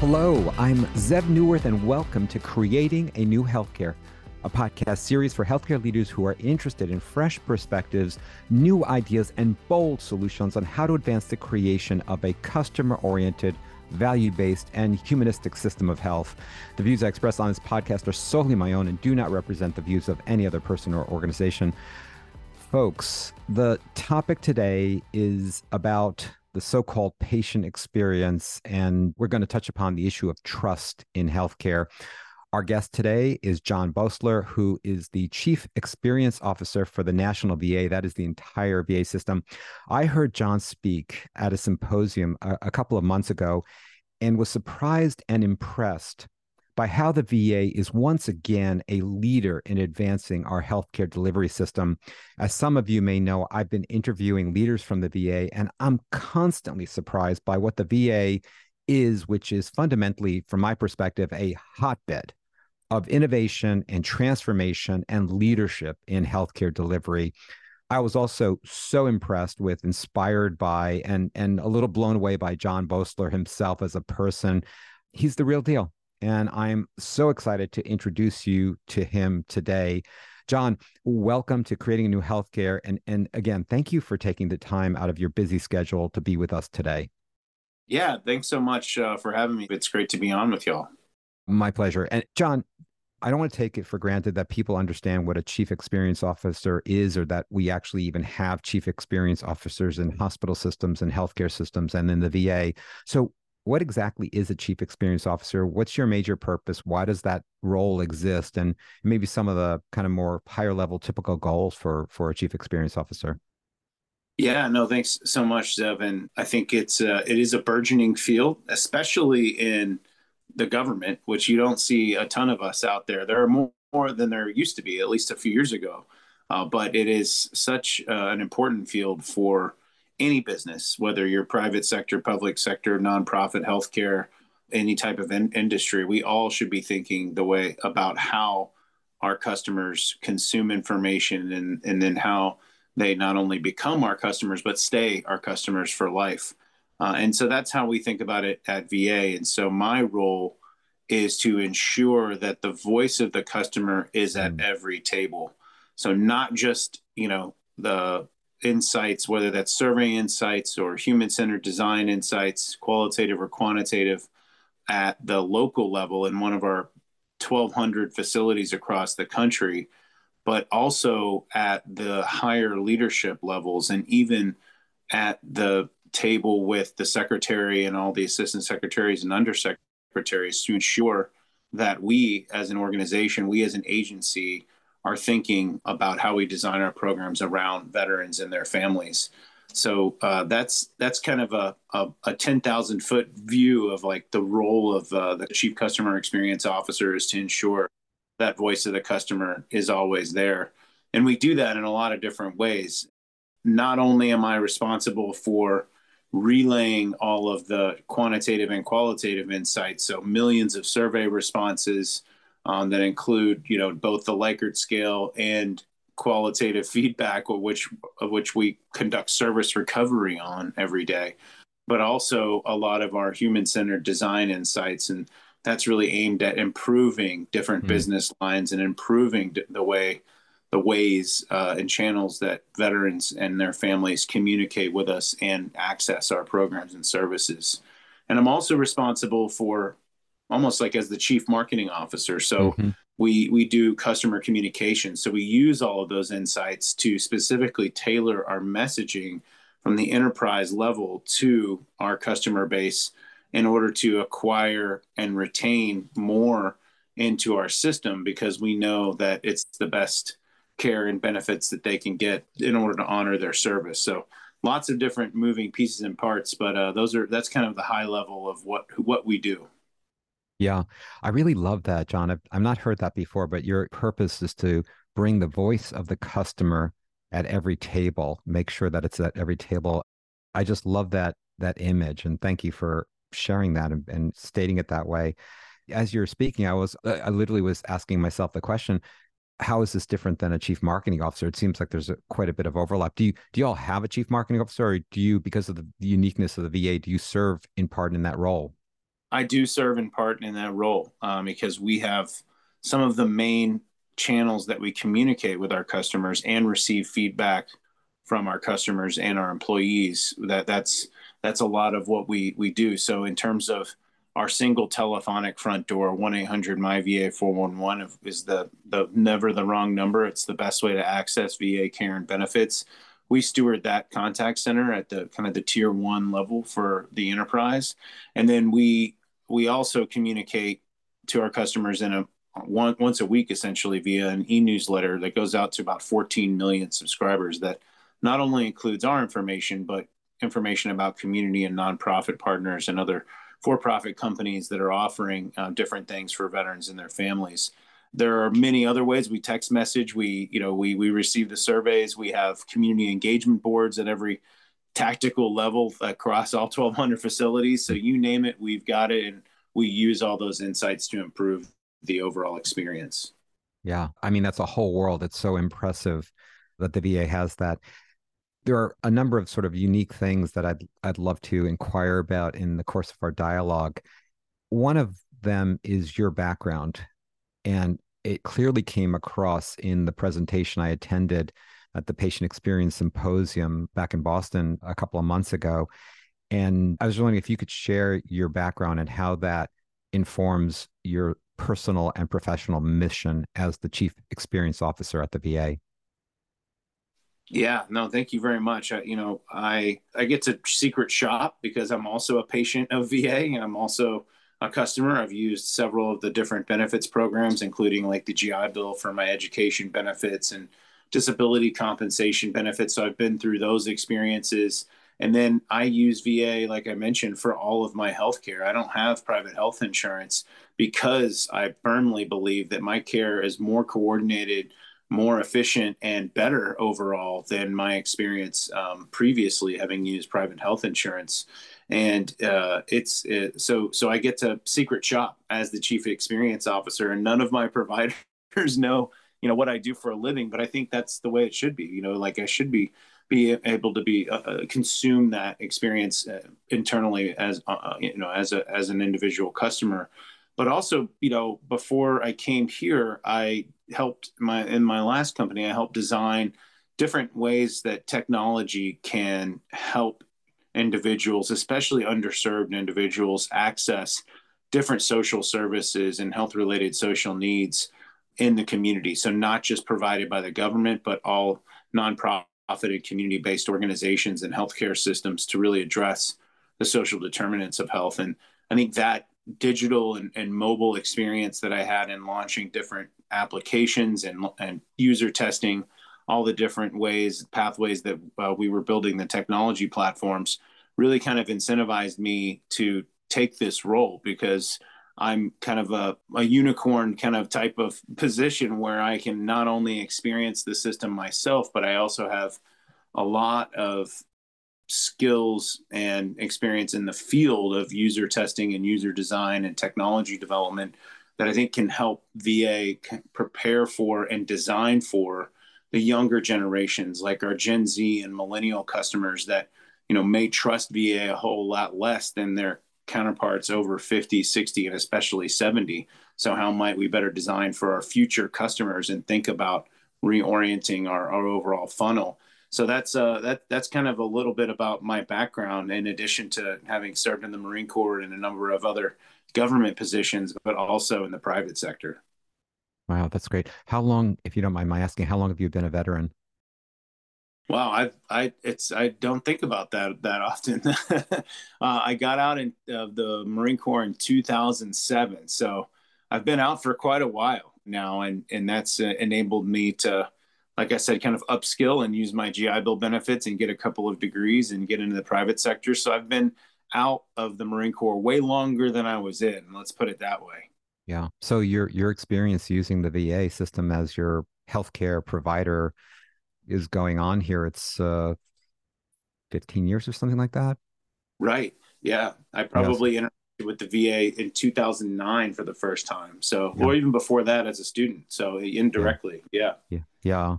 Hello, I'm Zev Neuwirth, and welcome to Creating a New Healthcare, a podcast series for healthcare leaders who are interested in fresh perspectives, new ideas, and bold solutions on how to advance the creation of a customer oriented, value based, and humanistic system of health. The views I express on this podcast are solely my own and do not represent the views of any other person or organization. Folks, the topic today is about the so called patient experience. And we're going to touch upon the issue of trust in healthcare. Our guest today is John Boerstler, who is the Chief Experience Officer for the National VA. That is the entire VA system. I heard John speak at a symposium a, a couple of months ago and was surprised and impressed by how the VA is once again a leader in advancing our healthcare delivery system. As some of you may know, I've been interviewing leaders from the VA, and I'm constantly surprised by what the VA is, which is fundamentally, from my perspective, a hotbed of innovation and transformation and leadership in healthcare delivery. I was also so impressed with, inspired by, and and a little blown away by John Boerstler himself as a person. He's the real deal. And I'm so excited to introduce you to him today. John, welcome to Creating a New Healthcare. And, and again, thank you for taking the time out of your busy schedule to be with us today. Yeah, thanks so much uh, for having me. It's great to be on with y'all. My pleasure. And John, I don't want to take it for granted that people understand what a chief experience officer is or that we actually even have chief experience officers in hospital systems and healthcare systems and in the VA. So, what exactly is a chief experience officer? What's your major purpose? Why does that role exist? And maybe some of the kind of more higher level typical goals for for a chief experience officer. Yeah, no, thanks so much, Zev. I think it's uh, it is a burgeoning field, especially in the government, which you don't see a ton of us out there. There are more, more than there used to be, at least a few years ago. Uh, but it is such uh, an important field for any business, whether you're private sector, public sector, nonprofit, healthcare, any type of in- industry, we all should be thinking the way about how our customers consume information and, and then how they not only become our customers, but stay our customers for life. Uh, and so that's how we think about it at VA. And so my role is to ensure that the voice of the customer is at mm. every table. So not just, you know, the insights, whether that's survey insights or human centered design insights, qualitative or quantitative, at the local level in one of our 1,200 facilities across the country, but also at the higher leadership levels and even at the table with the secretary and all the assistant secretaries and undersecretaries to ensure that we as an organization, we as an agency, our thinking about how we design our programs around veterans and their families. So uh, that's that's kind of a, a, a ten thousand foot view of like the role of uh, the chief customer experience officer is to ensure that voice of the customer is always there, and we do that in a lot of different ways. Not only am I responsible for relaying all of the quantitative and qualitative insights, so millions of survey responses um, that include, you know, both the Likert scale and qualitative feedback, of which of which we conduct service recovery on every day, but also a lot of our human-centered design insights, and that's really aimed at improving different mm business lines and improving the way the ways uh, and channels that veterans and their families communicate with us and access our programs and services. And I'm also responsible for almost like as the chief marketing officer. So mm-hmm. we we do customer communication. So we use all of those insights to specifically tailor our messaging from the enterprise level to our customer base in order to acquire and retain more into our system because we know that it's the best care and benefits that they can get in order to honor their service. So lots of different moving pieces and parts, but uh, those are that's kind of the high level of what what we do. Yeah, I really love that, John. I've, I've not heard that before, but your purpose is to bring the voice of the customer at every table, make sure that it's at every table. I just love that that image, and thank you for sharing that and, and stating it that way. As you're speaking, I was I literally was asking myself the question: How is this different than a chief marketing officer? It seems like there's a, quite a bit of overlap. Do you do you all have a chief marketing officer, or do you, because of the uniqueness of the VA, do you serve in part in that role? I do serve in part in that role um, because we have some of the main channels that we communicate with our customers and receive feedback from our customers and our employees. That that's that's a lot of what we we do. So in terms of our single telephonic front door, one eight hundred my VA four one one is the the never the wrong number. It's the best way to access VA care and benefits. We steward that contact center at the kind of the tier one level for the enterprise, and then we we also communicate to our customers in a one, once a week essentially via an e-newsletter that goes out to about 14 million subscribers that not only includes our information but information about community and nonprofit partners and other for-profit companies that are offering uh, different things for veterans and their families. There are many other ways. We text message. We you know we we receive the surveys. We have community engagement boards at every tactical level across all 1200 facilities so you name it we've got it and we use all those insights to improve the overall experience. Yeah. I mean, that's a whole world. It's so impressive that the VA has that. There are a number of sort of unique things that I'd I'd love to inquire about in the course of our dialogue. One of them is your background. And it clearly came across in the presentation I attended at the Patient Experience Symposium back in Boston a couple of months ago. And I was wondering if you could share your background and how that informs your personal and professional mission as the chief experience officer at the VA? Yeah, no, thank you very much. I, you know, I I get to secret shop because I'm also a patient of VA and I'm also a customer. I've used several of the different benefits programs, including like the GI Bill for my education benefits and disability compensation benefits. So I've been through those experiences. And then I use VA, like I mentioned, for all of my health care. I don't have private health insurance because I firmly believe that my care is more coordinated, more efficient, and better overall than my experience um, previously having used private health insurance. And uh, it's it, so so I get to secret shop as the chief experience officer, and none of my providers know you know what I do for a living. But I think that's the way it should be. You know, like I should be be able to be uh, uh, consume that experience uh, internally as uh, uh, you know as a as an individual customer but also you know before i came here i helped my in my last company i helped design different ways that technology can help individuals especially underserved individuals access different social services and health related social needs in the community so not just provided by the government but all nonprofit and community based organizations and healthcare systems to really address the social determinants of health. And I think that digital and, and mobile experience that I had in launching different applications and, and user testing all the different ways, pathways that uh, we were building the technology platforms really kind of incentivized me to take this role because I'm kind of a, a unicorn kind of type of position where I can not only experience the system myself, but I also have a lot of skills and experience in the field of user testing and user design and technology development that I think can help VA prepare for and design for the younger generations like our Gen Z and millennial customers that you know may trust VA a whole lot less than their counterparts over 50, 60, and especially 70. So, how might we better design for our future customers and think about reorienting our, our overall funnel? So that's uh, that that's kind of a little bit about my background, in addition to having served in the Marine Corps and a number of other government positions, but also in the private sector. Wow, that's great. How long, if you don't mind my asking, how long have you been a veteran? Wow, I I it's I don't think about that that often. uh, I got out in uh, the Marine Corps in 2007, so I've been out for quite a while now, and and that's uh, enabled me to, like I said, kind of upskill and use my GI Bill benefits and get a couple of degrees and get into the private sector. So I've been out of the Marine Corps way longer than I was in. Let's put it that way. Yeah. So your your experience using the VA system as your healthcare provider is going on here. It's uh, 15 years or something like that. Right. Yeah. I probably yes. interacted with the VA in 2009 for the first time. So, yeah. or even before that as a student. So indirectly. Yeah. Yeah. Yeah.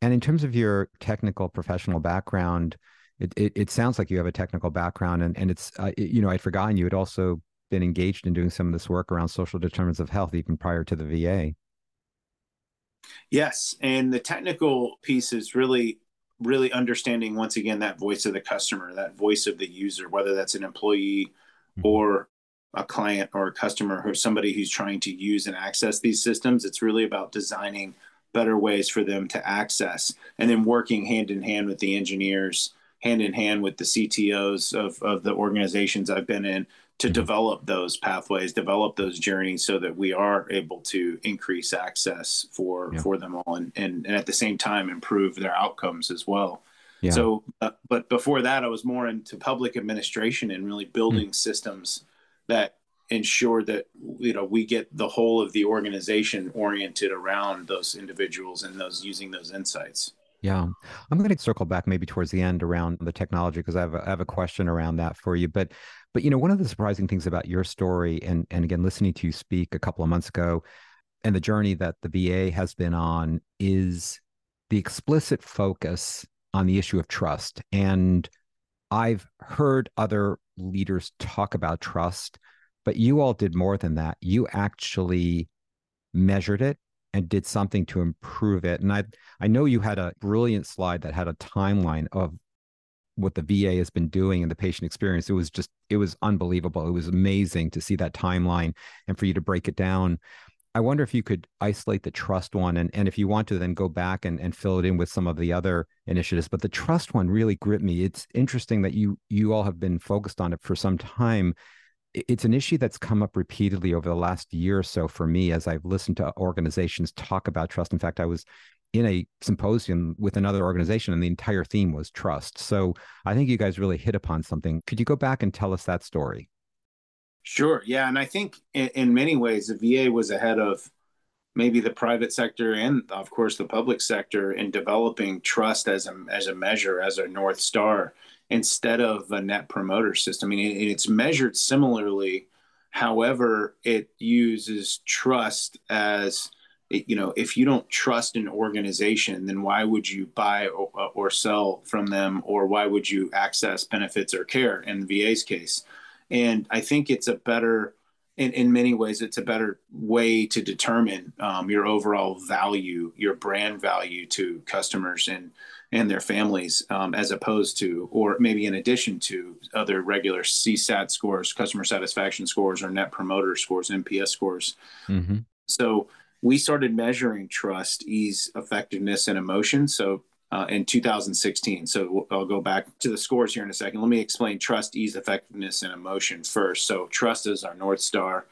And in terms of your technical professional background, it, it, it sounds like you have a technical background and, and it's, uh, it, you know, I'd forgotten you had also been engaged in doing some of this work around social determinants of health even prior to the VA. Yes, and the technical piece is really really understanding once again that voice of the customer, that voice of the user, whether that's an employee mm-hmm. or a client or a customer or somebody who's trying to use and access these systems. It's really about designing better ways for them to access and then working hand in hand with the engineers, hand in hand with the CTOs of, of the organizations I've been in to mm-hmm. develop those pathways, develop those journeys so that we are able to increase access for yeah. for them all and, and, and at the same time improve their outcomes as well. Yeah. So, uh, but before that, I was more into public administration and really building mm-hmm. systems that ensure that you know we get the whole of the organization oriented around those individuals and those using those insights. Yeah, I'm going to circle back maybe towards the end around the technology because I have a, I have a question around that for you. But but you know one of the surprising things about your story and and again listening to you speak a couple of months ago and the journey that the VA has been on is the explicit focus on the issue of trust and I've heard other leaders talk about trust, but you all did more than that. You actually measured it and did something to improve it. And I I know you had a brilliant slide that had a timeline of what the VA has been doing in the patient experience. It was just it was unbelievable. It was amazing to see that timeline and for you to break it down. I wonder if you could isolate the trust one and, and if you want to then go back and, and fill it in with some of the other initiatives. But the trust one really gripped me. It's interesting that you you all have been focused on it for some time. It's an issue that's come up repeatedly over the last year or so for me as I've listened to organizations talk about trust. In fact, I was in a symposium with another organization and the entire theme was trust. So I think you guys really hit upon something. Could you go back and tell us that story? Sure. Yeah. And I think in, in, many ways, the VA was ahead of maybe the private sector and, of course, the public sector in developing trust as a, as a measure, as a North Star, instead of a net promoter system. I mean, it, it's measured similarly. However, it uses trust as, you know, if you don't trust an organization, then why would you buy or, or sell from them, or why would you access benefits or care in the VA's case? and I think it's a better in, in many ways it's a better way to determine um, your overall value your brand value to customers and and their families um, as opposed to or maybe in addition to other regular csat scores customer satisfaction scores or net promoter scores nps scores mm-hmm. so we started measuring trust ease effectiveness and emotion so uh, in 2016. So I'll go back to the scores here in a second. Let me explain trust, ease, effectiveness, and emotion first. So trust is our North Star,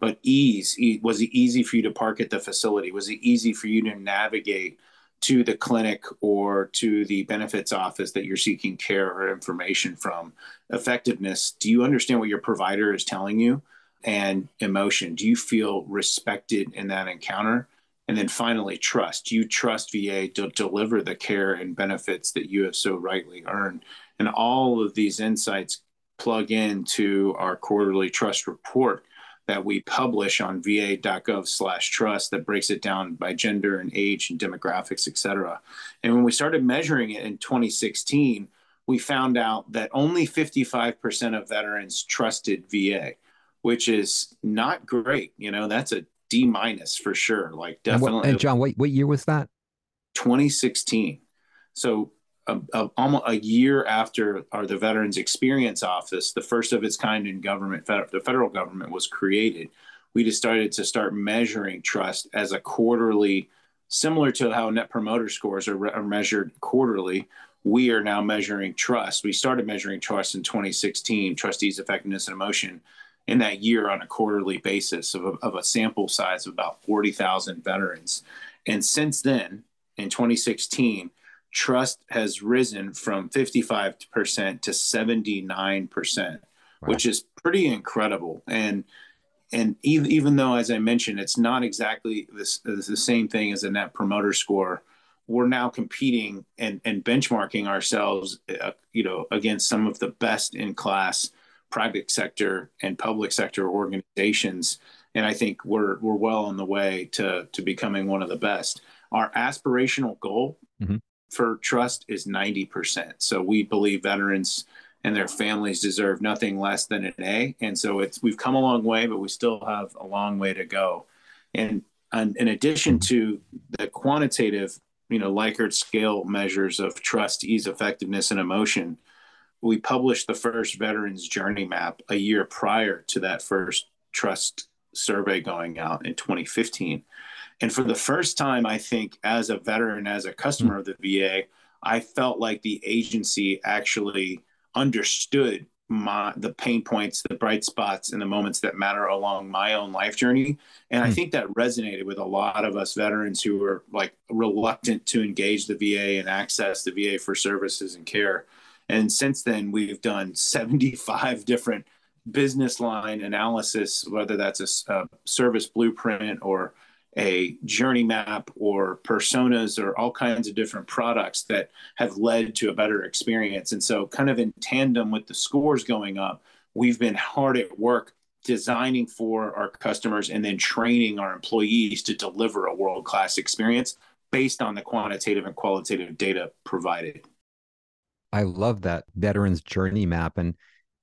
but ease was it easy for you to park at the facility? Was it easy for you to navigate to the clinic or to the benefits office that you're seeking care or information from? Effectiveness, do you understand what your provider is telling you? And emotion, do you feel respected in that encounter? And then finally, trust. Do you trust VA to deliver the care and benefits that you have so rightly earned. And all of these insights plug into our quarterly trust report that we publish on va.gov slash trust that breaks it down by gender and age and demographics, et cetera. And when we started measuring it in 2016, we found out that only 55% of veterans trusted VA, which is not great. You know, that's a D minus for sure. Like definitely. And, what, and, John, what what year was that? 2016. So um, a, a, almost a year after our the Veterans Experience Office, the first of its kind in government, the federal government was created. We decided to start measuring trust as a quarterly, similar to how Net Promoter Scores are, are measured quarterly. We are now measuring trust. We started measuring trust in 2016, trust ease effectiveness and emotion in that year on a quarterly basis of a, of a sample size of about 40,000 veterans. And since then, in 2016, trust has risen from 55% to 79%, wow. which is pretty incredible. And and even, even though, as I mentioned, it's not exactly this, the same thing as a net promoter score, we're now competing and, and benchmarking ourselves, uh, you know, against some of the best in class private sector and public sector organizations. And I think we're we're well on the way to to becoming one of the best. Our aspirational goal mm-hmm. for trust is 90%. So we believe veterans and their families deserve nothing less than an A. And so it's we've come a long way, but we still have a long way to go. And, and in addition to the quantitative, you know, Likert scale measures of trust, ease, effectiveness, and emotion, we published the first veterans journey map a year prior to that first trust survey going out in 2015. And for the first time, I think, as a veteran, as a customer of the VA, I felt like the agency actually understood my the pain points, the bright spots, and the moments that matter along my own life journey. And. I hmm. think that resonated with a lot of us veterans who were like reluctant to engage the VA and access the VA for services and care. And since then, we've done 75 different business line analysis, whether that's a, a service blueprint or a journey map or personas or all kinds of different products that have led to a better experience. And so, kind of in tandem with the scores going up, we've been hard at work designing for our customers and then training our employees to deliver a world class experience based on the quantitative and qualitative data provided. I love that veterans journey map and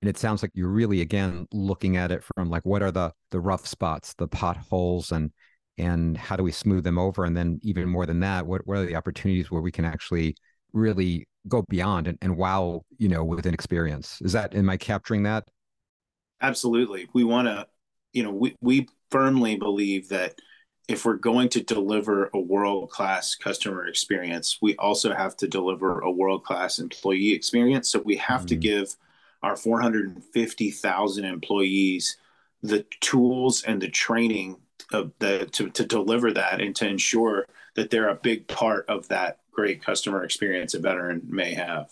and it sounds like you're really again looking at it from like what are the the rough spots, the potholes and and how do we smooth them over? And then even more than that what, what are the opportunities where we can actually really go beyond and, and wow you know with an experience? Is that am i capturing that? Absolutely. We want to you know we, we firmly believe that if we're going to deliver a world class customer experience we also have to deliver a world class employee experience so we have mm-hmm. to give our 450,000 employees the tools and the training of the to, to deliver that and to ensure that they're a big part of that great customer experience a veteran may have.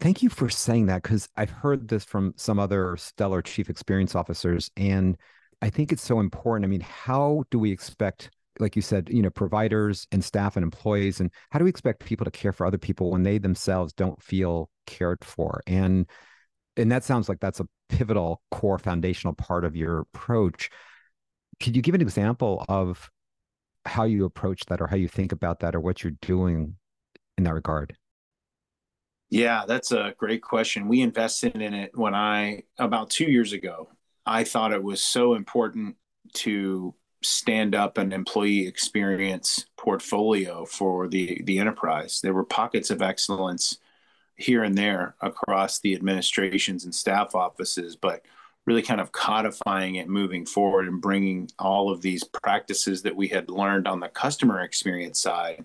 Thank you for saying that because I've heard this from some other stellar chief experience officers. And I think it's so important. I mean, how do we expect, like you said, you know, providers and staff and employees, and how do we expect people to care for other people when they themselves don't feel cared for? And and that sounds like that's a pivotal core foundational part of your approach could you give an example of how you approach that or how you think about that or what you're doing in that regard? Yeah, that's a great question. We invested in it when I, about two years ago, I thought it was so important to stand up an employee experience portfolio for the, the enterprise. There were pockets of excellence here and there across the administrations and staff offices, but really kind of codifying it moving forward and bringing all of these practices that we had learned on the customer experience side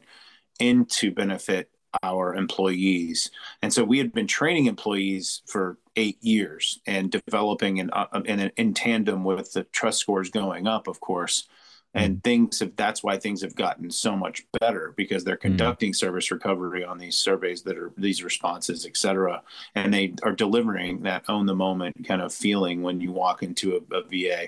into benefit our employees. And so we had been training employees for eight years and developing in, uh, in, in tandem with the trust scores going up, of course and things have that's why things have gotten so much better because they're hmm. conducting mm. service recovery on these surveys that are these responses et cetera and they are delivering that own the moment kind of feeling when you walk into a, a va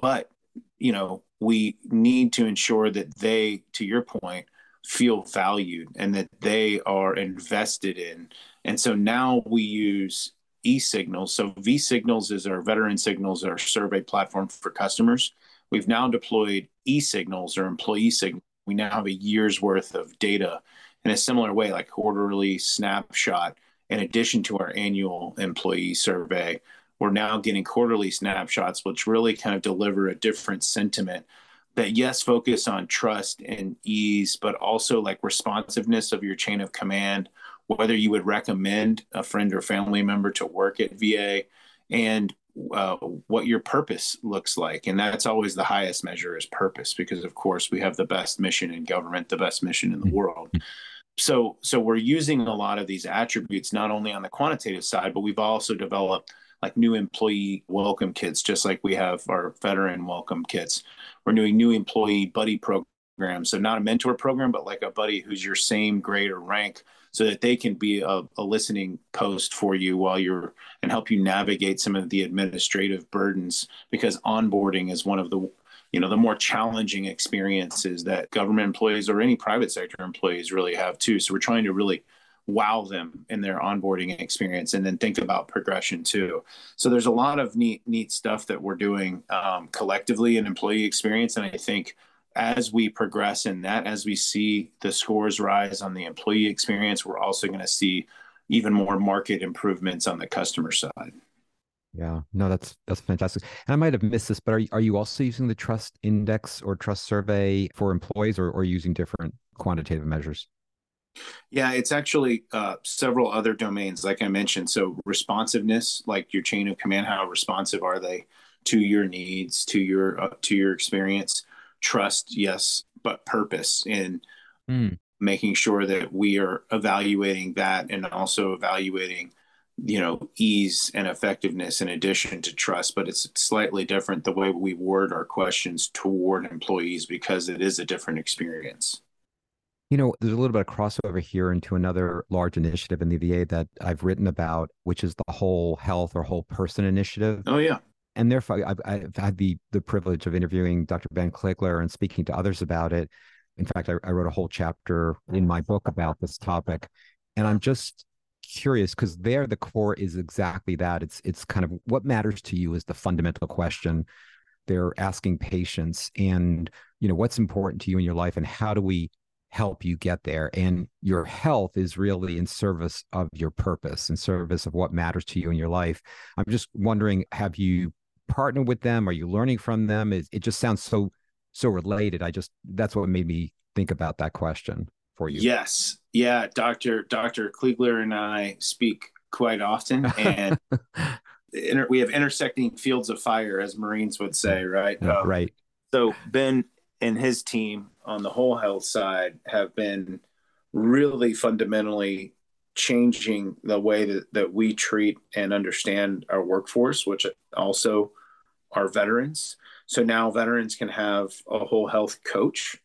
but you know we need to ensure that they to your point feel valued and that they are invested in and so now we use e-signals so v-signals is our veteran signals our survey platform for customers We've now deployed e-signals or employee signals. We now have a year's worth of data in a similar way, like quarterly snapshot. In addition to our annual employee survey, we're now getting quarterly snapshots, which really kind of deliver a different sentiment that yes focus on trust and ease but also like responsiveness of your chain of command whether you would recommend a friend or family member to work at va and uh, what your purpose looks like. And that's always the highest measure is purpose because of course we have the best mission in government the best mission in the mm-hmm. world. So so we're using a lot of these attributes not only on the quantitative side but we've also developed like new employee welcome kits just like we have our veteran welcome kits. We're doing new employee buddy programs. So not a mentor program but like a buddy who's your same grade or rank so that they can be a, a listening post for you while you're and help you navigate some of the administrative burdens because onboarding is one of the you know the more challenging experiences that government employees or any private sector employees really have too. So we're trying to really wow them in their onboarding experience and then think about progression too. So there's a lot of neat neat stuff that we're doing um, collectively in employee experience. And i think as we progress in that, as we see the scores rise on the employee experience, we're also going to see even more market improvements on the customer side. Yeah, no, that's that's fantastic. And I might have missed this, but are you, are you also using the trust index or trust survey for employees, or, or using different quantitative measures? Yeah, it's actually uh, several other domains, like I mentioned. So responsiveness, like your chain of command, how responsive are they to your needs, to your uh, to your experience? Trust, yes, but purpose in mm. making sure that we are evaluating that and also evaluating you know ease and effectiveness in addition to trust. But it's slightly different the way we word our questions toward employees because it is a different experience. You know there's a little bit of crossover here into another large initiative in the va that i've written about which is the whole health or whole person initiative. Oh yeah and therefore i've, I've had the the privilege of interviewing dr ben kligler and speaking to others about it in fact I, I wrote a whole chapter in my book about this topic and i'm just curious because there the core is exactly that. It's it's kind of what matters to you is the fundamental question. They're asking patients and you know what's important to you in your life and how do we help you get there and your health is really in service of your purpose in service of what matters to you in your life i'm just wondering have you partnered with them are you learning from them it, it just sounds so so related i just that's what made me think about that question for you. Yes. Yeah. Dr. Dr. Kligler and I speak quite often and inter- we have intersecting fields of fire, as Marines would say, right? Yeah, um, right. So Ben and his team on the whole health side have been really fundamentally changing the way that, that we treat and understand our workforce, which also are veterans. So now veterans can have a whole health coach,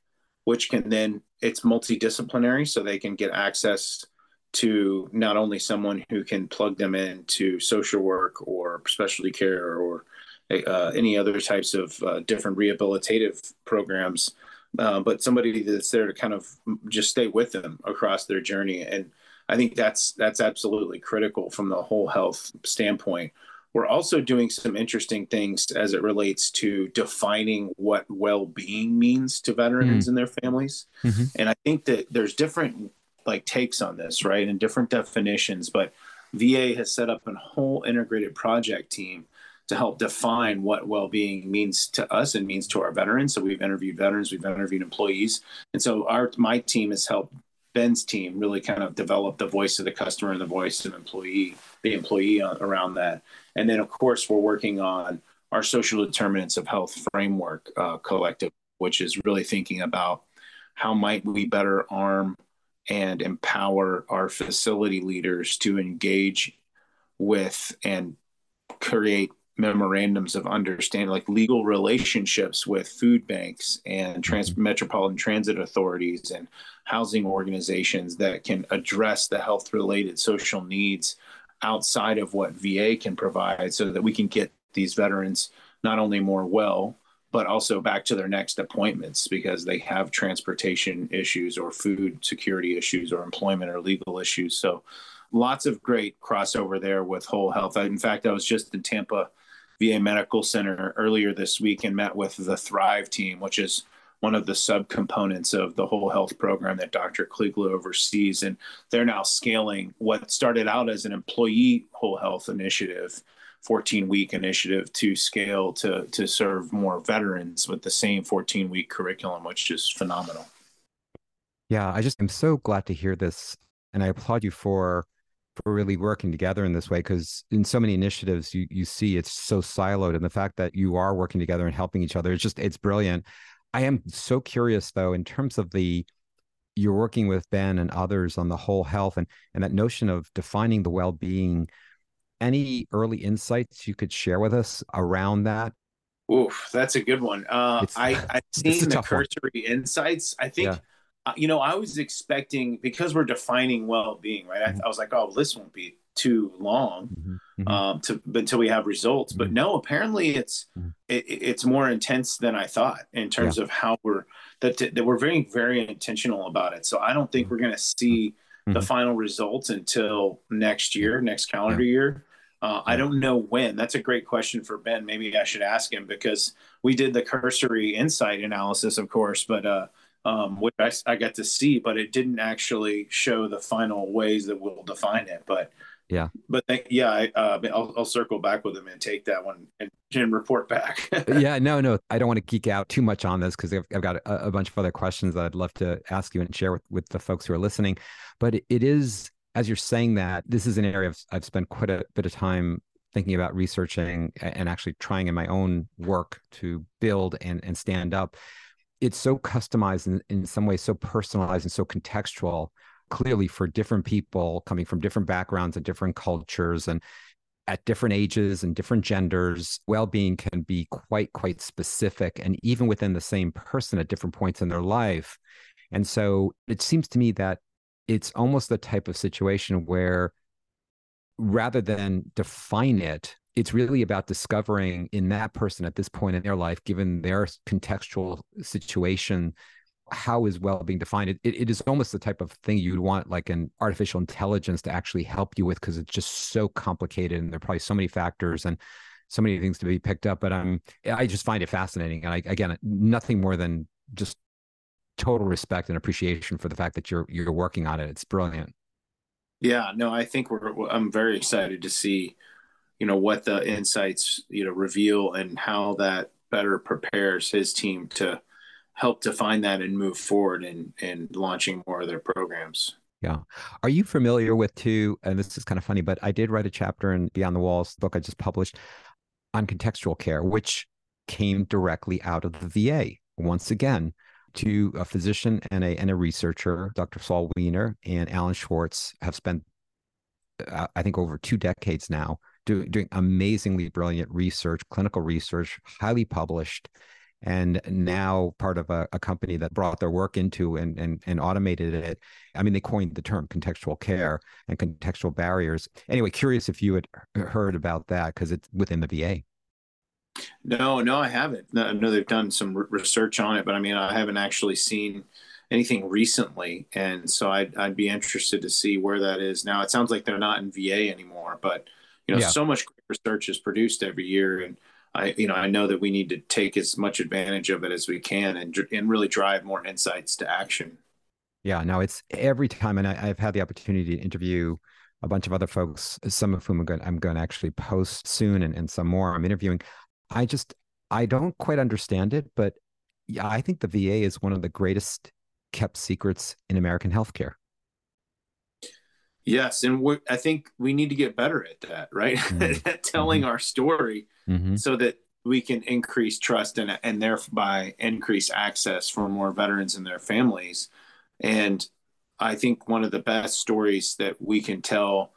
which can then it's multidisciplinary, so they can get access to not only someone who can plug them into social work or specialty care or uh, any other types of uh, different rehabilitative programs, uh, but somebody that's there to kind of just stay with them across their journey. And I think that's that's absolutely critical from the whole health standpoint. We're also doing some interesting things as it relates to defining what well-being means to veterans mm-hmm. and their families. Mm-hmm. And I think that there's different like takes on this, right? And different definitions, but VA has set up a whole integrated project team to help define what well-being means to us and means to our veterans. So we've interviewed veterans, we've interviewed employees, and so our my team has helped Ben's team really kind of developed the voice of the customer and the voice of employee, the employee around that. And then, of course, we're working on our social determinants of health framework uh, collective, which is really thinking about how might we better arm and empower our facility leaders to engage with and create memorandums of understanding, like legal relationships with food banks and trans- mm-hmm. metropolitan transit authorities and housing organizations that can address the health related social needs outside of what VA can provide so that we can get these veterans not only more well, but also back to their next appointments because they have transportation issues or food security issues or employment or legal issues. So lots of great crossover there with whole health. In fact, I was just in Tampa VA Medical Center earlier this week and met with the Thrive team, which is one of the subcomponents of the whole health program that Dr. Kligler oversees. And they're now scaling what started out as an employee whole health initiative, 14 week initiative to scale to, to serve more veterans with the same 14 week curriculum, which is phenomenal. Yeah, I just am so glad to hear this. And I applaud you for for really working together in this way because in so many initiatives you you see it's so siloed and the fact that you are working together and helping each other it's just it's brilliant i am so curious though in terms of the you're working with ben and others on the whole health and and that notion of defining the well-being any early insights you could share with us around that Oof, that's a good one. Uh, I, I've seen the cursory one. insights. I think yeah you know, I was expecting because we're defining well-being, right? Mm-hmm. I, I, was like, oh, this won't be too long mm-hmm. mm-hmm. um, to until we have results. Mm-hmm. But no, apparently it's mm-hmm. it, it's more intense than I thought in terms yeah. of how we're that that we're very very intentional about it. So I don't think mm-hmm. we're going to see the final results until next year, next calendar yeah. year. Uh, I don't know when. That's a great question for Ben. Maybe I should ask him because we did the cursory insight analysis, of course, but uh, um, which I, I got to see, but it didn't actually show the final ways that we'll define it. But yeah, but yeah, I, uh, I'll, I'll circle back with them and take that one and, and report back. yeah, no, no, I don't want to geek out too much on this because I've, I've, got a, a, bunch of other questions that I'd love to ask you and share with, with the folks who are listening. But it, it is, as you're saying that, this is an area I've, I've spent quite a bit of time thinking about researching and actually trying in my own work to build and, and stand up. It's so customized in, in some ways, so personalized and so contextual clearly for different people coming from different backgrounds and different cultures and at different ages and different genders well-being can be quite quite specific and even within the same person at different points in their life. And so it seems to me that it's almost the type of situation where rather than define it it's really about discovering in that person at this point in their life given their contextual situation how is well-being defined? It, it is almost the type of thing you'd want like an artificial intelligence to actually help you with because it's just so complicated and there are probably so many factors and so many things to be picked up but i'm i just find it fascinating. And i again nothing more than just total respect and appreciation for the fact that you're you're working on it. It's brilliant. Yeah no i think we're i'm very excited to see you know what the insights you know reveal and how that better prepares his team to help define that and move forward in in launching more of their programs. Yeah. Are you familiar with two? And this is kind of funny, but I did write a chapter in Beyond the Walls book I just published on contextual care, which came directly out of the VA. Once again, to a physician and a and a researcher, Dr. Saul Weiner and Alan Schwartz have spent, uh, I think, over two decades now do, doing amazingly brilliant research, clinical research, highly published, and now part of a, a, company that brought their work into and, and and automated it. I mean, they coined the term contextual care and contextual barriers. Anyway, curious if you had heard about that because it's within the VA. No, no, I haven't. I know they've done some research on it, but I mean, I haven't actually seen anything recently, and so I'd I'd be interested to see where that is now. It sounds like they're not in VA anymore, but you know, yeah. so much research is produced every year, and I, you know, I know that we need to take as much advantage of it as we can and, and really drive more insights to action. Yeah, no, it's every time, and I, have had the opportunity to interview a bunch of other folks, some of whom I'm going, I'm going to actually post soon, and, and some more I'm interviewing. I just, I don't quite understand it, but yeah, I think the VA is one of the greatest kept secrets in American healthcare. Yes, and I think we need to get better at that, right? Mm-hmm. at telling mm-hmm. our story, mm-hmm. so that we can increase trust and and thereby increase access for more veterans and their families. And I think one of the best stories that we can tell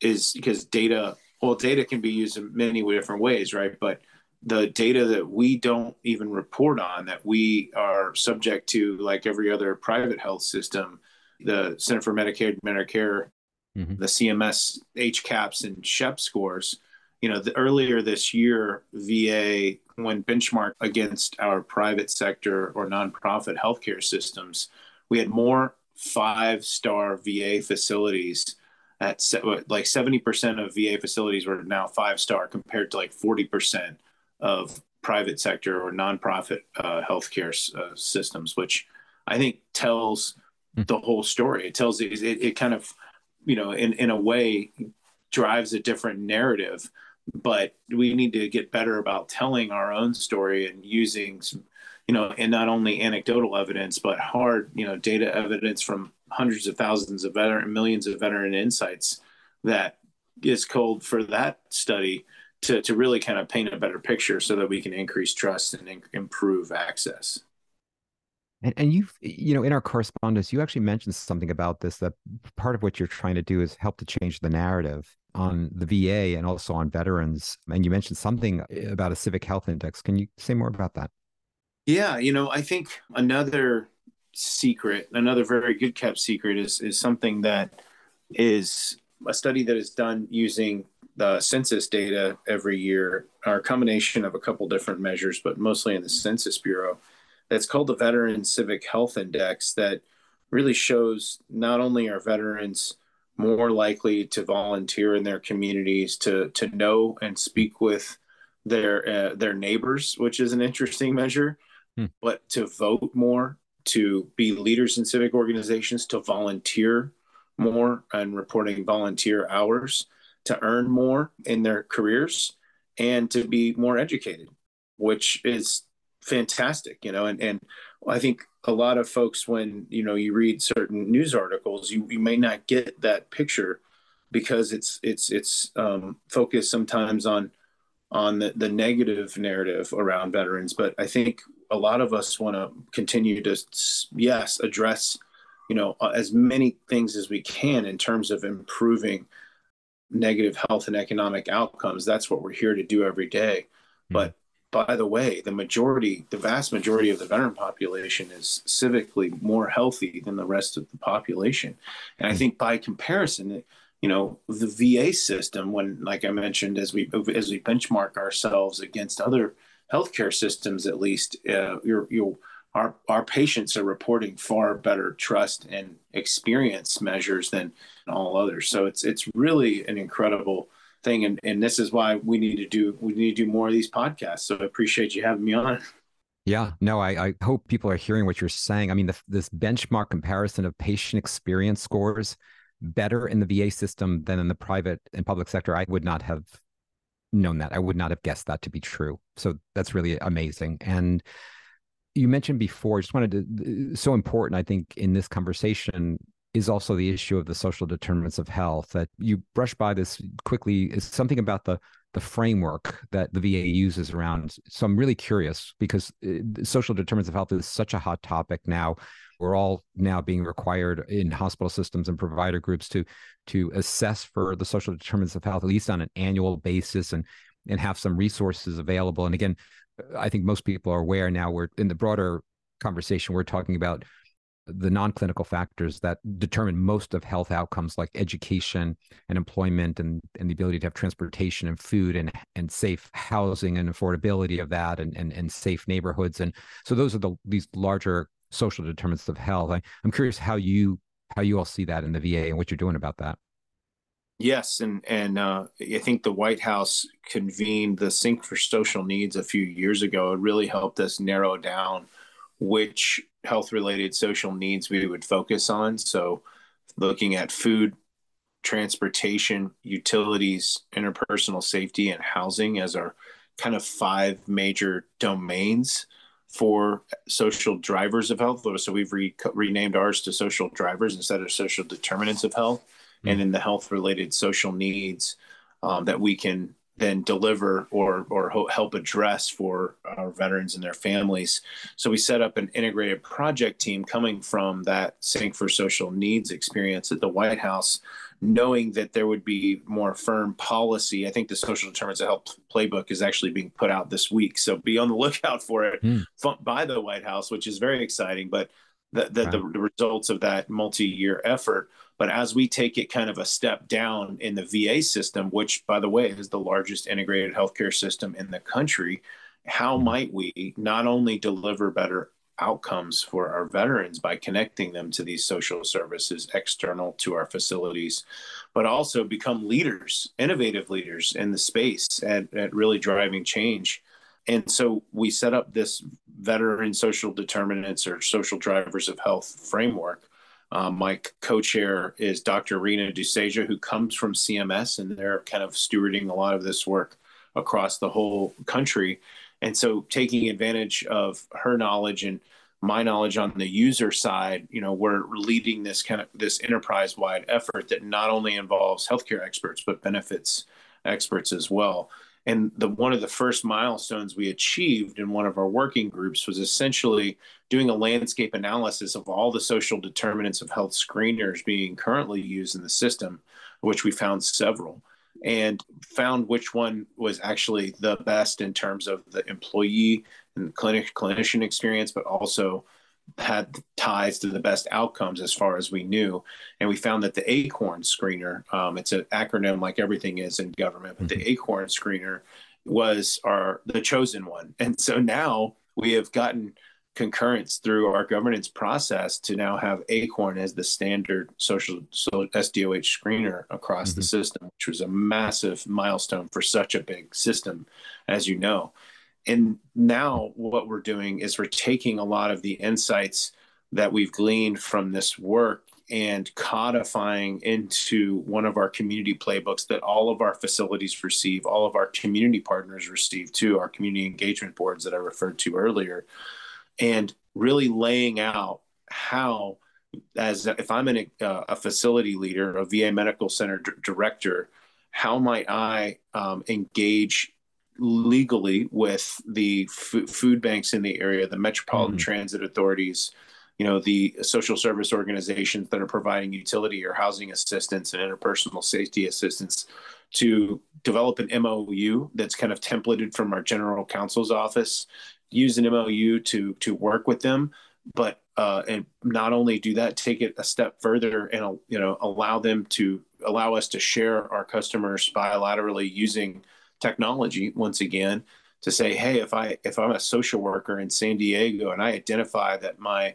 is because data. Well, data can be used in many different ways, right? But the data that we don't even report on that we are subject to, like every other private health system, the Center for Medicare Medicare mm-hmm. the CMS HCAHPS and SHEP scores. You know, the, earlier this year, VA, when benchmarked against our private sector or nonprofit healthcare systems, we had more five star VA facilities at like 70% of VA facilities were now five star compared to like 40% of private sector or nonprofit uh, healthcare uh, systems, which I think tells mm. the whole story. It tells it, it, it kind of you know, in, in a way drives a different narrative. But we need to get better about telling our own story and using some, you know, and not only anecdotal evidence, but hard, you know, data evidence from hundreds of thousands of veteran, millions of veteran insights that is called for that study to, to really kind of paint a better picture so that we can increase trust and in, improve access. And, and you've, you know, in our correspondence, you actually mentioned something about this that part of what you're trying to do is help to change the narrative on the VA and also on veterans. And you mentioned something uh, about a civic health index. Can you say more about that? Yeah, you know, I think another secret, another very good kept secret is is something that is a study that is done using the census data every year, or a combination of a couple different measures, but mostly in the Census Bureau that's called the Veteran Civic Health Index that really shows not only are veterans more likely to volunteer in their communities to to know and speak with their uh, their neighbors, which is an interesting measure, hmm. but to vote more to be leaders in civic organizations, to volunteer more and reporting volunteer hours, to earn more in their careers, and to be more educated, which is fantastic, you know. And, and I think a lot of folks, when you know you read certain news articles, you, you may not get that picture because it's it's it's um, focused sometimes on on the, the negative narrative around veterans. But I think a lot of us want to continue to yes address you know as many things as we can in terms of improving negative health and economic outcomes. That's what we're here to do every day. But by the way, the majority, the vast majority of the veteran population is civically more healthy than the rest of the population. And I hmm. think by comparison, you know, the VA system, when, like I mentioned, as we as we benchmark ourselves against other healthcare systems, at least, uh, you're, you our our patients are reporting far better trust and experience measures than all others. So it's it's really an incredible thing, and and this is why we need to do we need to do more of these podcasts. So I appreciate you having me on. Yeah, no, I, I hope people are hearing what you're saying. I mean, the, this benchmark comparison of patient experience scores better in the VA system than in the private and public sector, I would not have known that. I would not have guessed that to be true. So that's really amazing. And you mentioned before, I just wanted to, uh, so important, I think, in this conversation is also the issue of the social determinants of health that you brush by this quickly is something about the the framework that the VA uses around so I'm really curious because uh, social determinants of health is such a hot topic now we're all now being required in hospital systems and provider groups to to assess for the social determinants of health at least on an annual basis and and have some resources available and again I think most people are aware now. We're in the broader conversation. We're talking about the non-clinical factors that determine most of health outcomes like education and employment and, and the ability to have transportation and food and, and safe housing and affordability of that and, and, and safe neighborhoods. And so those are the these larger social determinants of health. I, i'm curious how you how you all see that in the va and what you're doing about that. Yes, and and uh, I think the White House convened the Sync for Social Needs a few years ago. It really helped us narrow down which health-related social needs we would focus on. So, looking at food, transportation, utilities, interpersonal safety, and housing as our kind of five major domains for social drivers of health. So we've re- renamed ours to social drivers instead of social determinants of health mm. and in the health related social needs um, that we can then deliver or or help address for our veterans and their families. So we set up an integrated project team coming from that Sync for Social Needs experience at the White House, knowing that there would be more firm policy. I think the Social Determinants of Health playbook is actually being put out this week, so be on the lookout for it mm. by the White House, which is very exciting. But the, the, wow. the results of that multi-year effort but as we take it kind of a step down in the VA system, which, by the way, is the largest integrated healthcare system in the country, how mm-hmm. might we not only deliver better outcomes for our veterans by connecting them to these social services external to our facilities, but also become leaders, innovative leaders in the space at, at really driving change. And so we set up this veteran social determinants or social drivers of health framework um, my co-chair is Dr. Reena Duseja, who comes from CMS, and they're kind of stewarding a lot of this work across the whole country. And so, taking advantage of her knowledge and my knowledge on the user side, you know, we're leading this kind of this enterprise-wide effort that not only involves healthcare experts but benefits experts as well. And the one of the first milestones we achieved in one of our working groups was essentially doing a landscape analysis of all the social determinants of health screeners being currently used in the system, which we found several, and found which one was actually the best in terms of the employee and clinic clinician experience, but also had ties to the best outcomes as far as we knew. And we found that the ACORN screener, um, it's an acronym like everything is in government, but mm-hmm. the ACORN screener was our the chosen one. And so now we have gotten concurrence through our governance process to now have ACORN as the standard social so SDOH screener across mm-hmm. the system, which was a massive milestone for such a big system, as you know and now what we're doing is we're taking a lot of the insights that we've gleaned from this work and codifying into one of our community playbooks that all of our facilities receive, all of our community partners receive too, our community engagement boards that I referred to earlier, and really laying out how, as if I'm in a, uh, a facility leader, a VA medical center d- director, how might I um, engage legally with the f- food banks in the area, the metropolitan mm-hmm. transit authorities, you know the social service organizations that are providing utility or housing assistance and interpersonal safety assistance to develop an MOU that's kind of templated from our general counsel's office, use an MOU to to work with them, but uh, and not only do that, take it a step further and you know allow them to allow us to share our customers bilaterally using technology once again to say, hey, if I if I'm a social worker in San Diego and I identify that my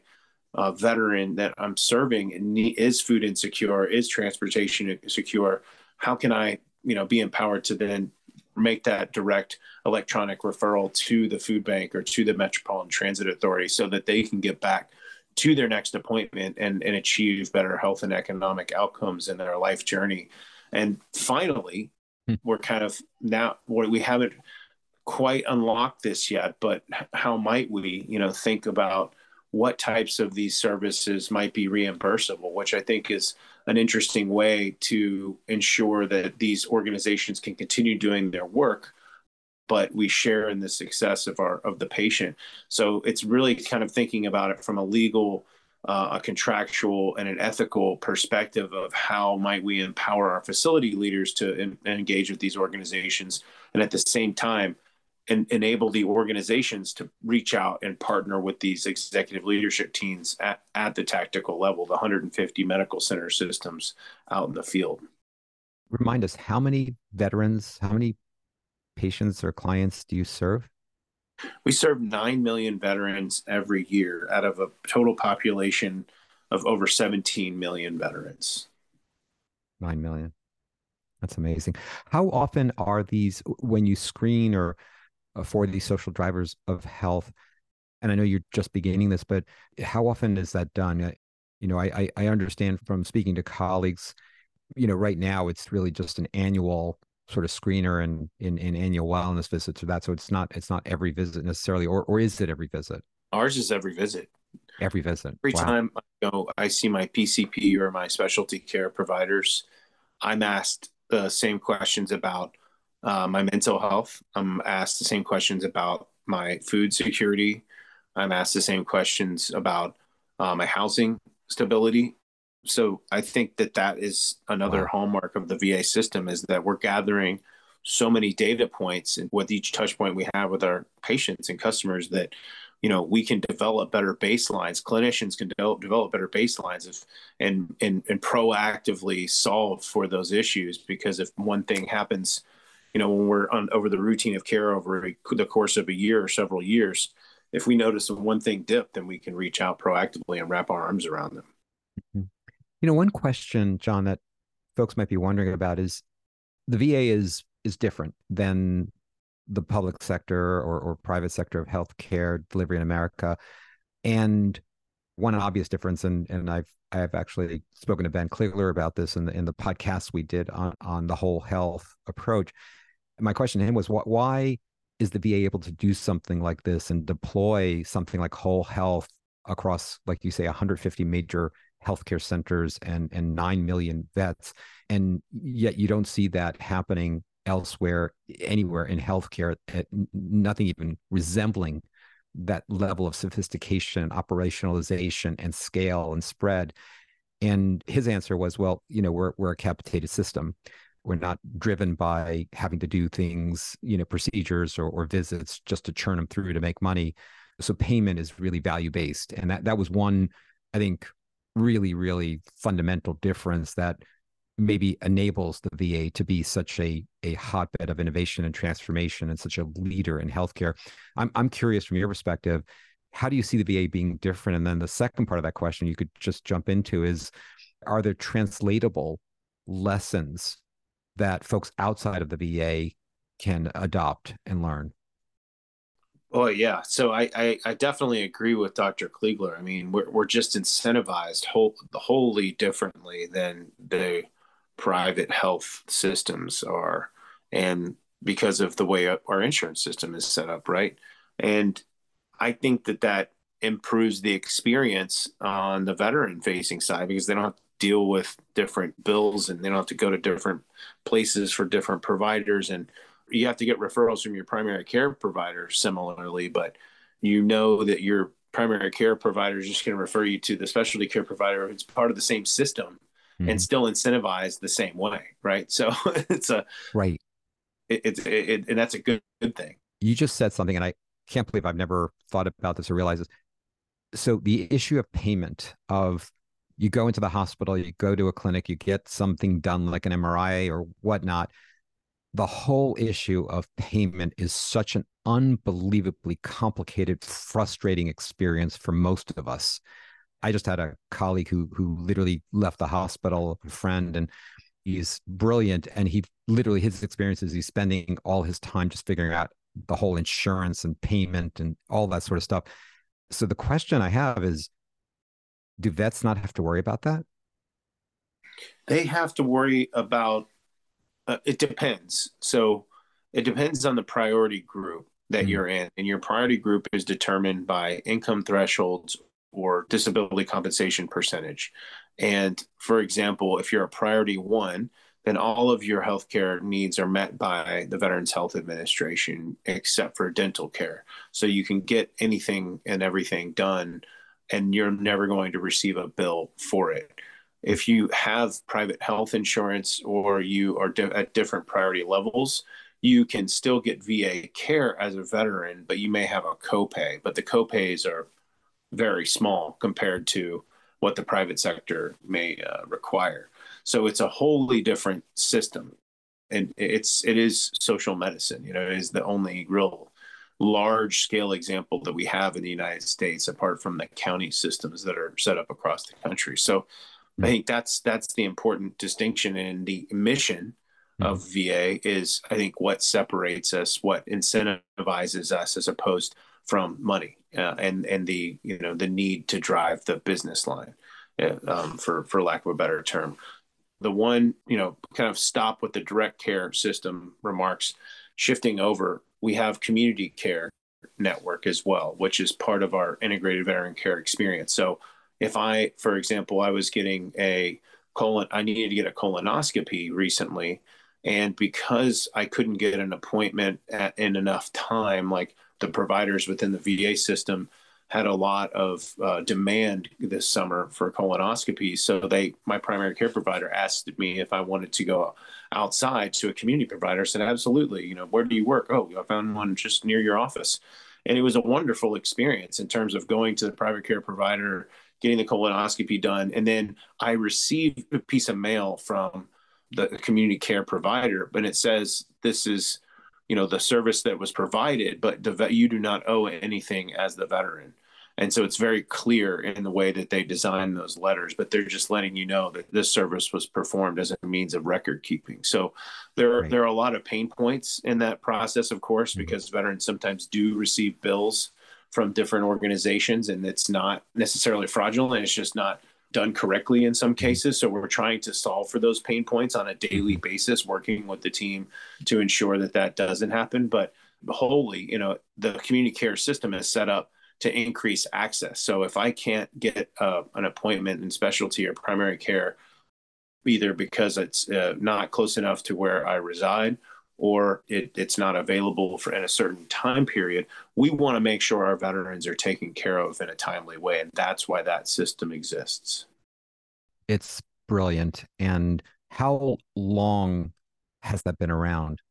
uh, veteran that I'm serving is food insecure, is transportation insecure, how can I, you know, be empowered to then make that direct electronic referral to the food bank or to the Metropolitan Transit Authority so that they can get back to their next appointment and, and achieve better health and economic outcomes in their life journey. And finally. Hmm. we're kind of now we haven't quite unlocked this yet, but how might we, you know, think about what types of these services might be reimbursable, which I think is an interesting way to ensure that these organizations can continue doing their work, but we share in the success of our of the patient. So it's really kind of thinking about it from a legal, uh, a contractual, and an ethical perspective of how might we empower our facility leaders to in, engage with these organizations, and at the same time enable the organizations to reach out and partner with these executive leadership teams at, at the tactical level, the 150 medical center systems out in the field. Remind us how many veterans, how many patients or clients do you serve? We serve 9 million veterans every year out of a total population of over 17 million veterans. 9 million. That's amazing. How often are these, when you screen or for these social drivers of health and i know you're just beginning this but how often is that done uh, you know i i understand from speaking to colleagues you know right now it's really just an annual sort of screener and in, in annual wellness visits or that so it's not it's not every visit necessarily or or is it every visit ours is every visit every visit every wow. time i go i see my pcp or my specialty care providers i'm asked the same questions about uh, my mental health. I'm asked the same questions about my food security. I'm asked the same questions about uh, my housing stability. So I think that that is another wow. hallmark of the VA system is that we're gathering so many data points and with each touch point we have with our patients and customers that you know we can develop better baselines clinicians can develop, develop better baselines of, and, and and proactively solve for those issues because if one thing happens you know, when we're on over the routine of care over a, the course of a year or several years, if we notice one thing dip, then we can reach out proactively and wrap our arms around them. You know, one question, John, that folks might be wondering about is the VA is is different than the public sector or, or private sector of healthcare delivery in America. And one obvious difference, and and I've I've actually spoken to Ben Kligler about this in the in the podcast we did on on the whole health approach, my question to him was what why is the VA able to do something like this and deploy something like whole health across, like you say, 150 major healthcare centers and and 9 million vets and yet you don't see that happening elsewhere anywhere in healthcare eh, nothing even resembling that level of sophistication operationalization and scale and spread. And his answer was well you know we're we're a capitated system. We're not driven by having to do things you know procedures or, or visits just to churn them through to make money. So payment is really value based and that that was one i think really really fundamental difference that maybe enables the VA to be such a a hotbed of innovation and transformation and such a leader in healthcare. I'm I'm curious from your perspective, how do you see the VA being different? And then the second part of that question you could just jump into is are there translatable lessons that folks outside of the VA can adopt and learn? Oh yeah, so I, I, I definitely agree with Dr. Kligler. I mean, we're we're just incentivized whole, wholly differently than the private health systems are, and because of the way our insurance system is set up, right? And I think that that improves the experience on the veteran facing side because they don't have to deal with different bills and they don't have to go to different places for different providers and you have to get referrals from your primary care provider similarly, but you know that your primary care provider is just going to refer you to the specialty care provider It's part of the same system mm-hmm. and still incentivized the same way, right? So it's a right. It, it's it, it, and that's a good good thing. You just said something, and I can't believe I've never thought about this or realized this. So the issue of payment of you go into the hospital, you go to a clinic, you get something done like an MRI or whatnot the whole issue of payment is such an unbelievably complicated, frustrating experience for most of us. I just had a colleague who who literally left the hospital, a friend, and he's brilliant. And he literally his experience is he's spending all his time just figuring out the whole insurance and payment and all that sort of stuff. So the question I have is, do vets not have to worry about that? They have to worry about uh, it depends. So it depends on the priority group that mm-hmm. you're in, and your priority group is determined by income thresholds or disability compensation percentage. And for example, if you're a priority one, then all of your healthcare needs are met by the Veterans Health Administration except for dental care. So you can get anything and everything done, and you're never going to receive a bill for it if you have private health insurance or you are di- at different priority levels, you can still get VA care as a veteran, but you may have a copay. But the copays are very small compared to what the private sector may uh, require. So it's a wholly different system, and it's it is social medicine. You know, is the only real large scale example that we have in the United States, apart from the county systems that are set up across the country. So I think that's that's the important distinction in the mission of mm-hmm. VA is I think what separates us, what incentivizes us as opposed from money uh, and and the you know the need to drive the business line, uh, um, for for lack of a better term. The one you know kind of stop with the direct care system remarks, shifting over. We have community care network as well, which is part of our integrated veteran care experience. So if I, for example, I was getting a colon, I needed to get a colonoscopy recently. And because I couldn't get an appointment at, in enough time, like the providers within the VA system had a lot of uh, demand this summer for colonoscopies. So they, my primary care provider asked me if I wanted to go outside to a community provider. I said, absolutely. You know, where do you work? Oh, I found one just near your office. And it was a wonderful experience in terms of going to the private care provider, getting the colonoscopy done. And then I received a piece of mail from the community care provider, but it says this is, you know, the service that was provided, but the vet, you do not owe anything as the veteran. And so it's very clear in the way that they design those letters, but they're just letting you know that this service was performed as a means of record keeping. So there are, right. there are a lot of pain points in that process, of course, mm-hmm. because veterans sometimes do receive bills from different organizations and it's not necessarily fraudulent it's just not done correctly in some cases. So we're trying to solve for those pain points on a daily mm-hmm. basis working with the team to ensure that that doesn't happen. But wholly you know the community care system is set up to increase access. So if i can't get uh, an appointment in specialty or primary care either because it's uh, not close enough to where i reside or it, it's not available for in a certain time period, we want to make sure our veterans are taken care of in a timely way. And that's why that system exists. It's brilliant. And how long has that been around?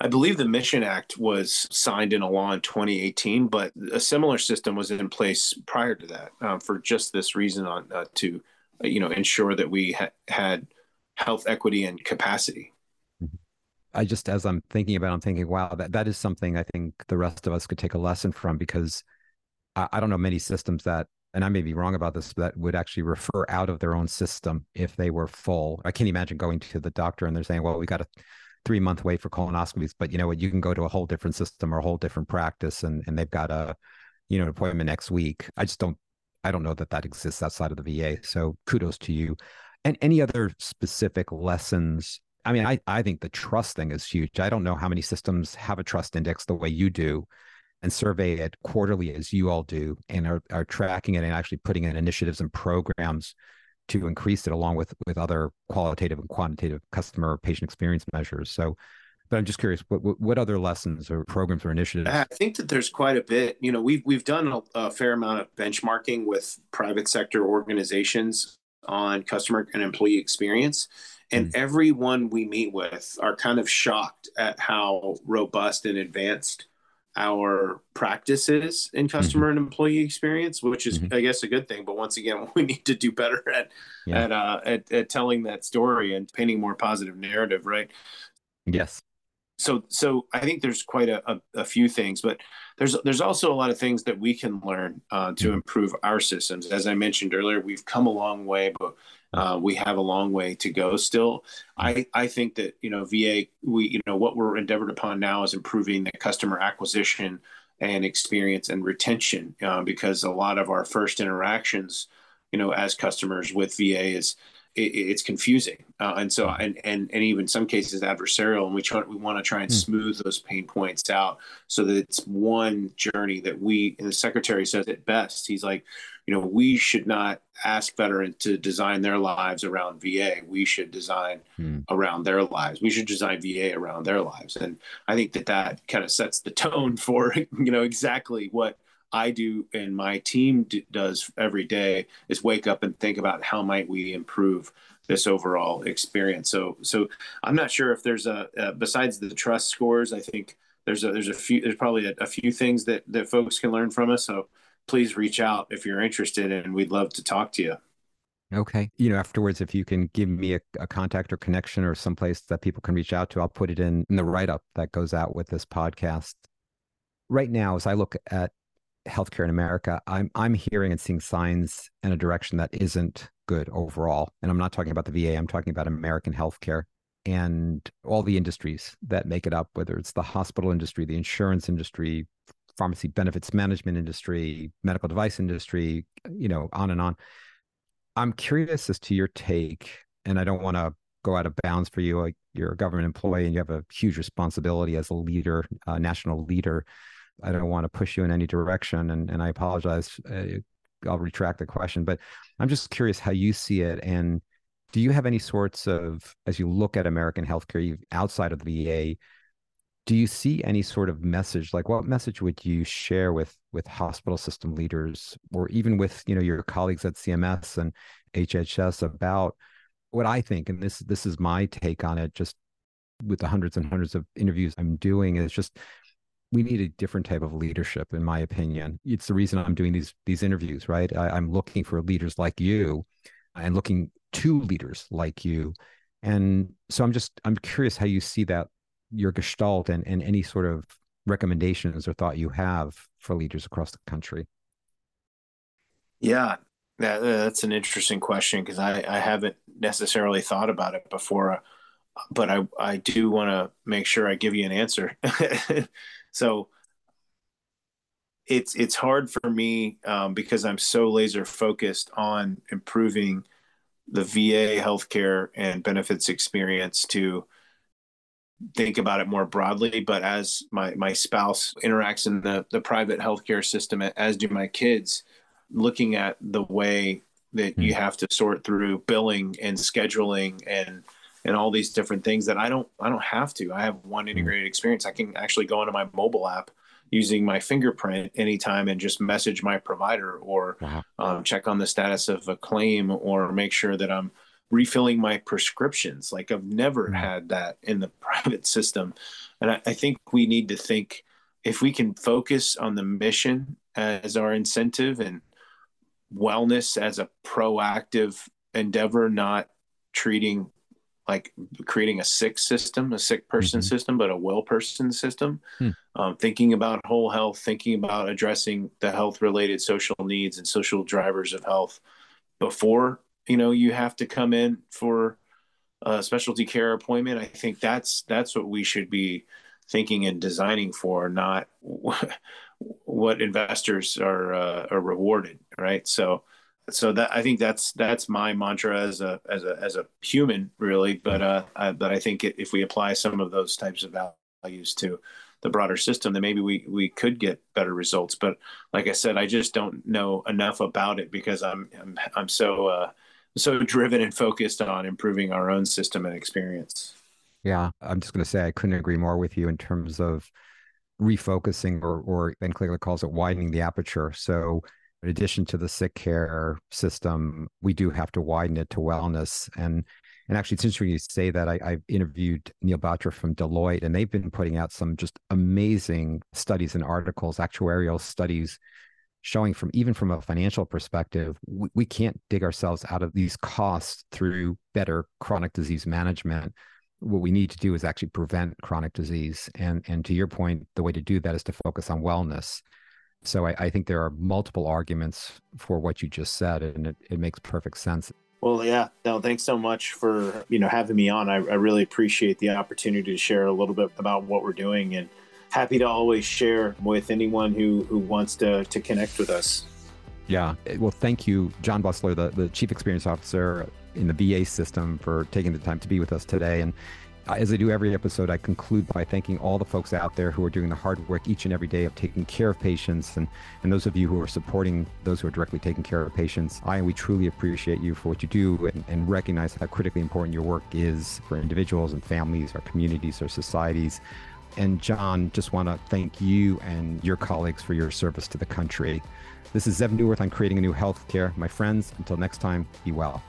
I believe the Mission Act was signed into law in 2018, but a similar system was in place prior to that um, for just this reason on uh, to, you know, ensure that we ha- had health equity and capacity. I just, as I'm thinking about, it, I'm thinking, wow, that that is something I think the rest of us could take a lesson from because I, I don't know many systems that, and I may be wrong about this, that would actually refer out of their own system if they were full. I can't imagine going to the doctor and they're saying, well, we got a three month wait for colonoscopies, but you know what? You can go to a whole different system or a whole different practice, and and they've got a, you know, appointment next week. I just don't, I don't know that that exists outside of the VA. So kudos to you. And any other specific lessons? I mean, I I think the trust thing is huge. I don't know how many systems have a trust index the way you do and survey it quarterly as you all do and are, are tracking it and actually putting in initiatives and programs to increase it along with with other qualitative and quantitative customer patient experience measures. So but i'm just curious what what other lessons or programs or initiatives? I think that there's quite a bit. You know we've we've done a, a fair amount of benchmarking with private sector organizations on customer and employee experience and mm-hmm. everyone we meet with are kind of shocked at how robust and advanced our practices in mm-hmm. customer mm-hmm. and employee experience, which is, mm-hmm. I guess, a good thing. But once again, we need to do better at yeah. at, uh, at at telling that story and painting more positive narrative, right? Yes. So, so I think there's quite a, a, a few things, but there's there's also a lot of things that we can learn uh, to mm-hmm. improve our systems. As I mentioned earlier, we've come a long way, but uh, we have a long way to go still. I, I think that, you know, VA, we, you know, what we're endeavored upon now is improving the customer acquisition and experience and retention uh, because a lot of our first interactions, you know, as customers with VA is it, it's confusing, uh, and so and and and even some cases adversarial, and we try we want to try and mm. smooth those pain points out so that it's one journey that we. And the secretary says it best. He's like, you know, we should not ask veterans to design their lives around VA. We should design mm. around their lives. We should design VA around their lives. And I think that that kind of sets the tone for, you know, exactly what I do and my team do, does every day is wake up and think about how might we improve this overall experience. So, so I'm not sure if there's a, uh, besides the trust scores, I think there's a, there's a few, there's probably a, a few things that, that folks can learn from us. So please reach out if you're interested and we'd love to talk to you. Okay. You know, afterwards, if you can give me a, a, contact or connection or someplace that people can reach out to, I'll put it in, in the write up that goes out with this podcast. Right now, as I look at healthcare in America, I'm I'm hearing and seeing signs in a direction that isn't good overall. And I'm not talking about the VA, I'm talking about American healthcare and all the industries that make it up, whether it's the hospital industry, the insurance industry, pharmacy benefits management industry, medical device industry, you know, on and on. I'm curious as to your take, and I don't want to go out of bounds for you. Like you're a government employee and you have a huge responsibility as a leader, a national leader. I don't want to push you in any direction, and and I apologize. Uh, I'll retract the question, but I'm just curious how you see it, and do you have any sorts of, as you look at American healthcare outside of the VA, do you see any sort of message? Like, what message would you share with with hospital system leaders, or even with you know your colleagues at CMS and HHS about what I think, and this this is my take on it, just with the hundreds and hundreds of interviews I'm doing, is just we need a different type of leadership in my opinion. It's the reason i'm doing these these interviews right? I, i'm looking for leaders like you and looking to leaders like you. And so i'm just i'm curious how you see that your gestalt and, and any sort of recommendations or thought you have for leaders across the country. Yeah that, uh, that's an interesting question because I, I haven't necessarily thought about it before uh, but i, I do want to make sure i give you an answer So it's it's hard for me um, because I'm so laser focused on improving the VA healthcare and benefits experience to think about it more broadly. But as my my spouse interacts in the the private healthcare system, as do my kids, looking at the way that you hmm. have to sort through billing and scheduling and and all these different things that I don't I don't have to. I have one hmm. integrated experience. I can actually go into my mobile app using my fingerprint anytime and just message my provider or wow. um, check on the status of a claim or make sure that I'm refilling my prescriptions. Like I've never mm-hmm. had that in the private system. And I, I think we need to think if we can focus on the mission as our incentive and wellness as a proactive endeavor, not treating like creating a sick system, a sick person mm-hmm. system, but a well person system. Hmm. Um, thinking about whole health, thinking about addressing the health related social needs and social drivers of health before you know you have to come in for a specialty care appointment. I think that's that's what we should be thinking and designing for, not what investors are uh, are rewarded, right? So, so that I think that's that's my mantra as a as a as a human, really. But uh, I, but I think if we apply some of those types of values to the broader system, then maybe we we could get better results. But like I said, I just don't know enough about it because I'm I'm I'm so uh, so driven and focused on improving our own system and experience. Yeah, I'm just going to say I couldn't agree more with you in terms of refocusing, or or Ben Kligler calls it widening the aperture. So in addition to the sick care system, we do have to widen it to wellness and and actually, it's interesting you say that. I, have interviewed Neal Batra from Deloitte, and they've been putting out some just amazing studies and articles, actuarial studies, showing from even from a financial perspective, we, we can't dig ourselves out of these costs through better chronic disease management. What we need to do is actually prevent chronic disease. And and to your point, the way to do that is to focus on wellness. So I, I think there are multiple arguments for what you just said, and it, it makes perfect sense. Well, yeah, no, thanks so much for you know having me on. I, I, really appreciate the opportunity to share a little bit about what we're doing, and happy to always share with anyone who who wants to to connect with us. Yeah, well, thank you, John Boerstler, the the Chief Experience Officer in the VA system, for taking the time to be with us today, and as I do every episode, I conclude by thanking all the folks out there who are doing the hard work each and every day of taking care of patients and, and those of you who are supporting those who are directly taking care of patients. I and we truly appreciate you for what you do and, and recognize how critically important your work is for individuals and families, our communities, our societies. And John, just want to thank you and your colleagues for your service to the country. This is Zev Neuwirth on Creating a New Healthcare. My friends, until next time, be well.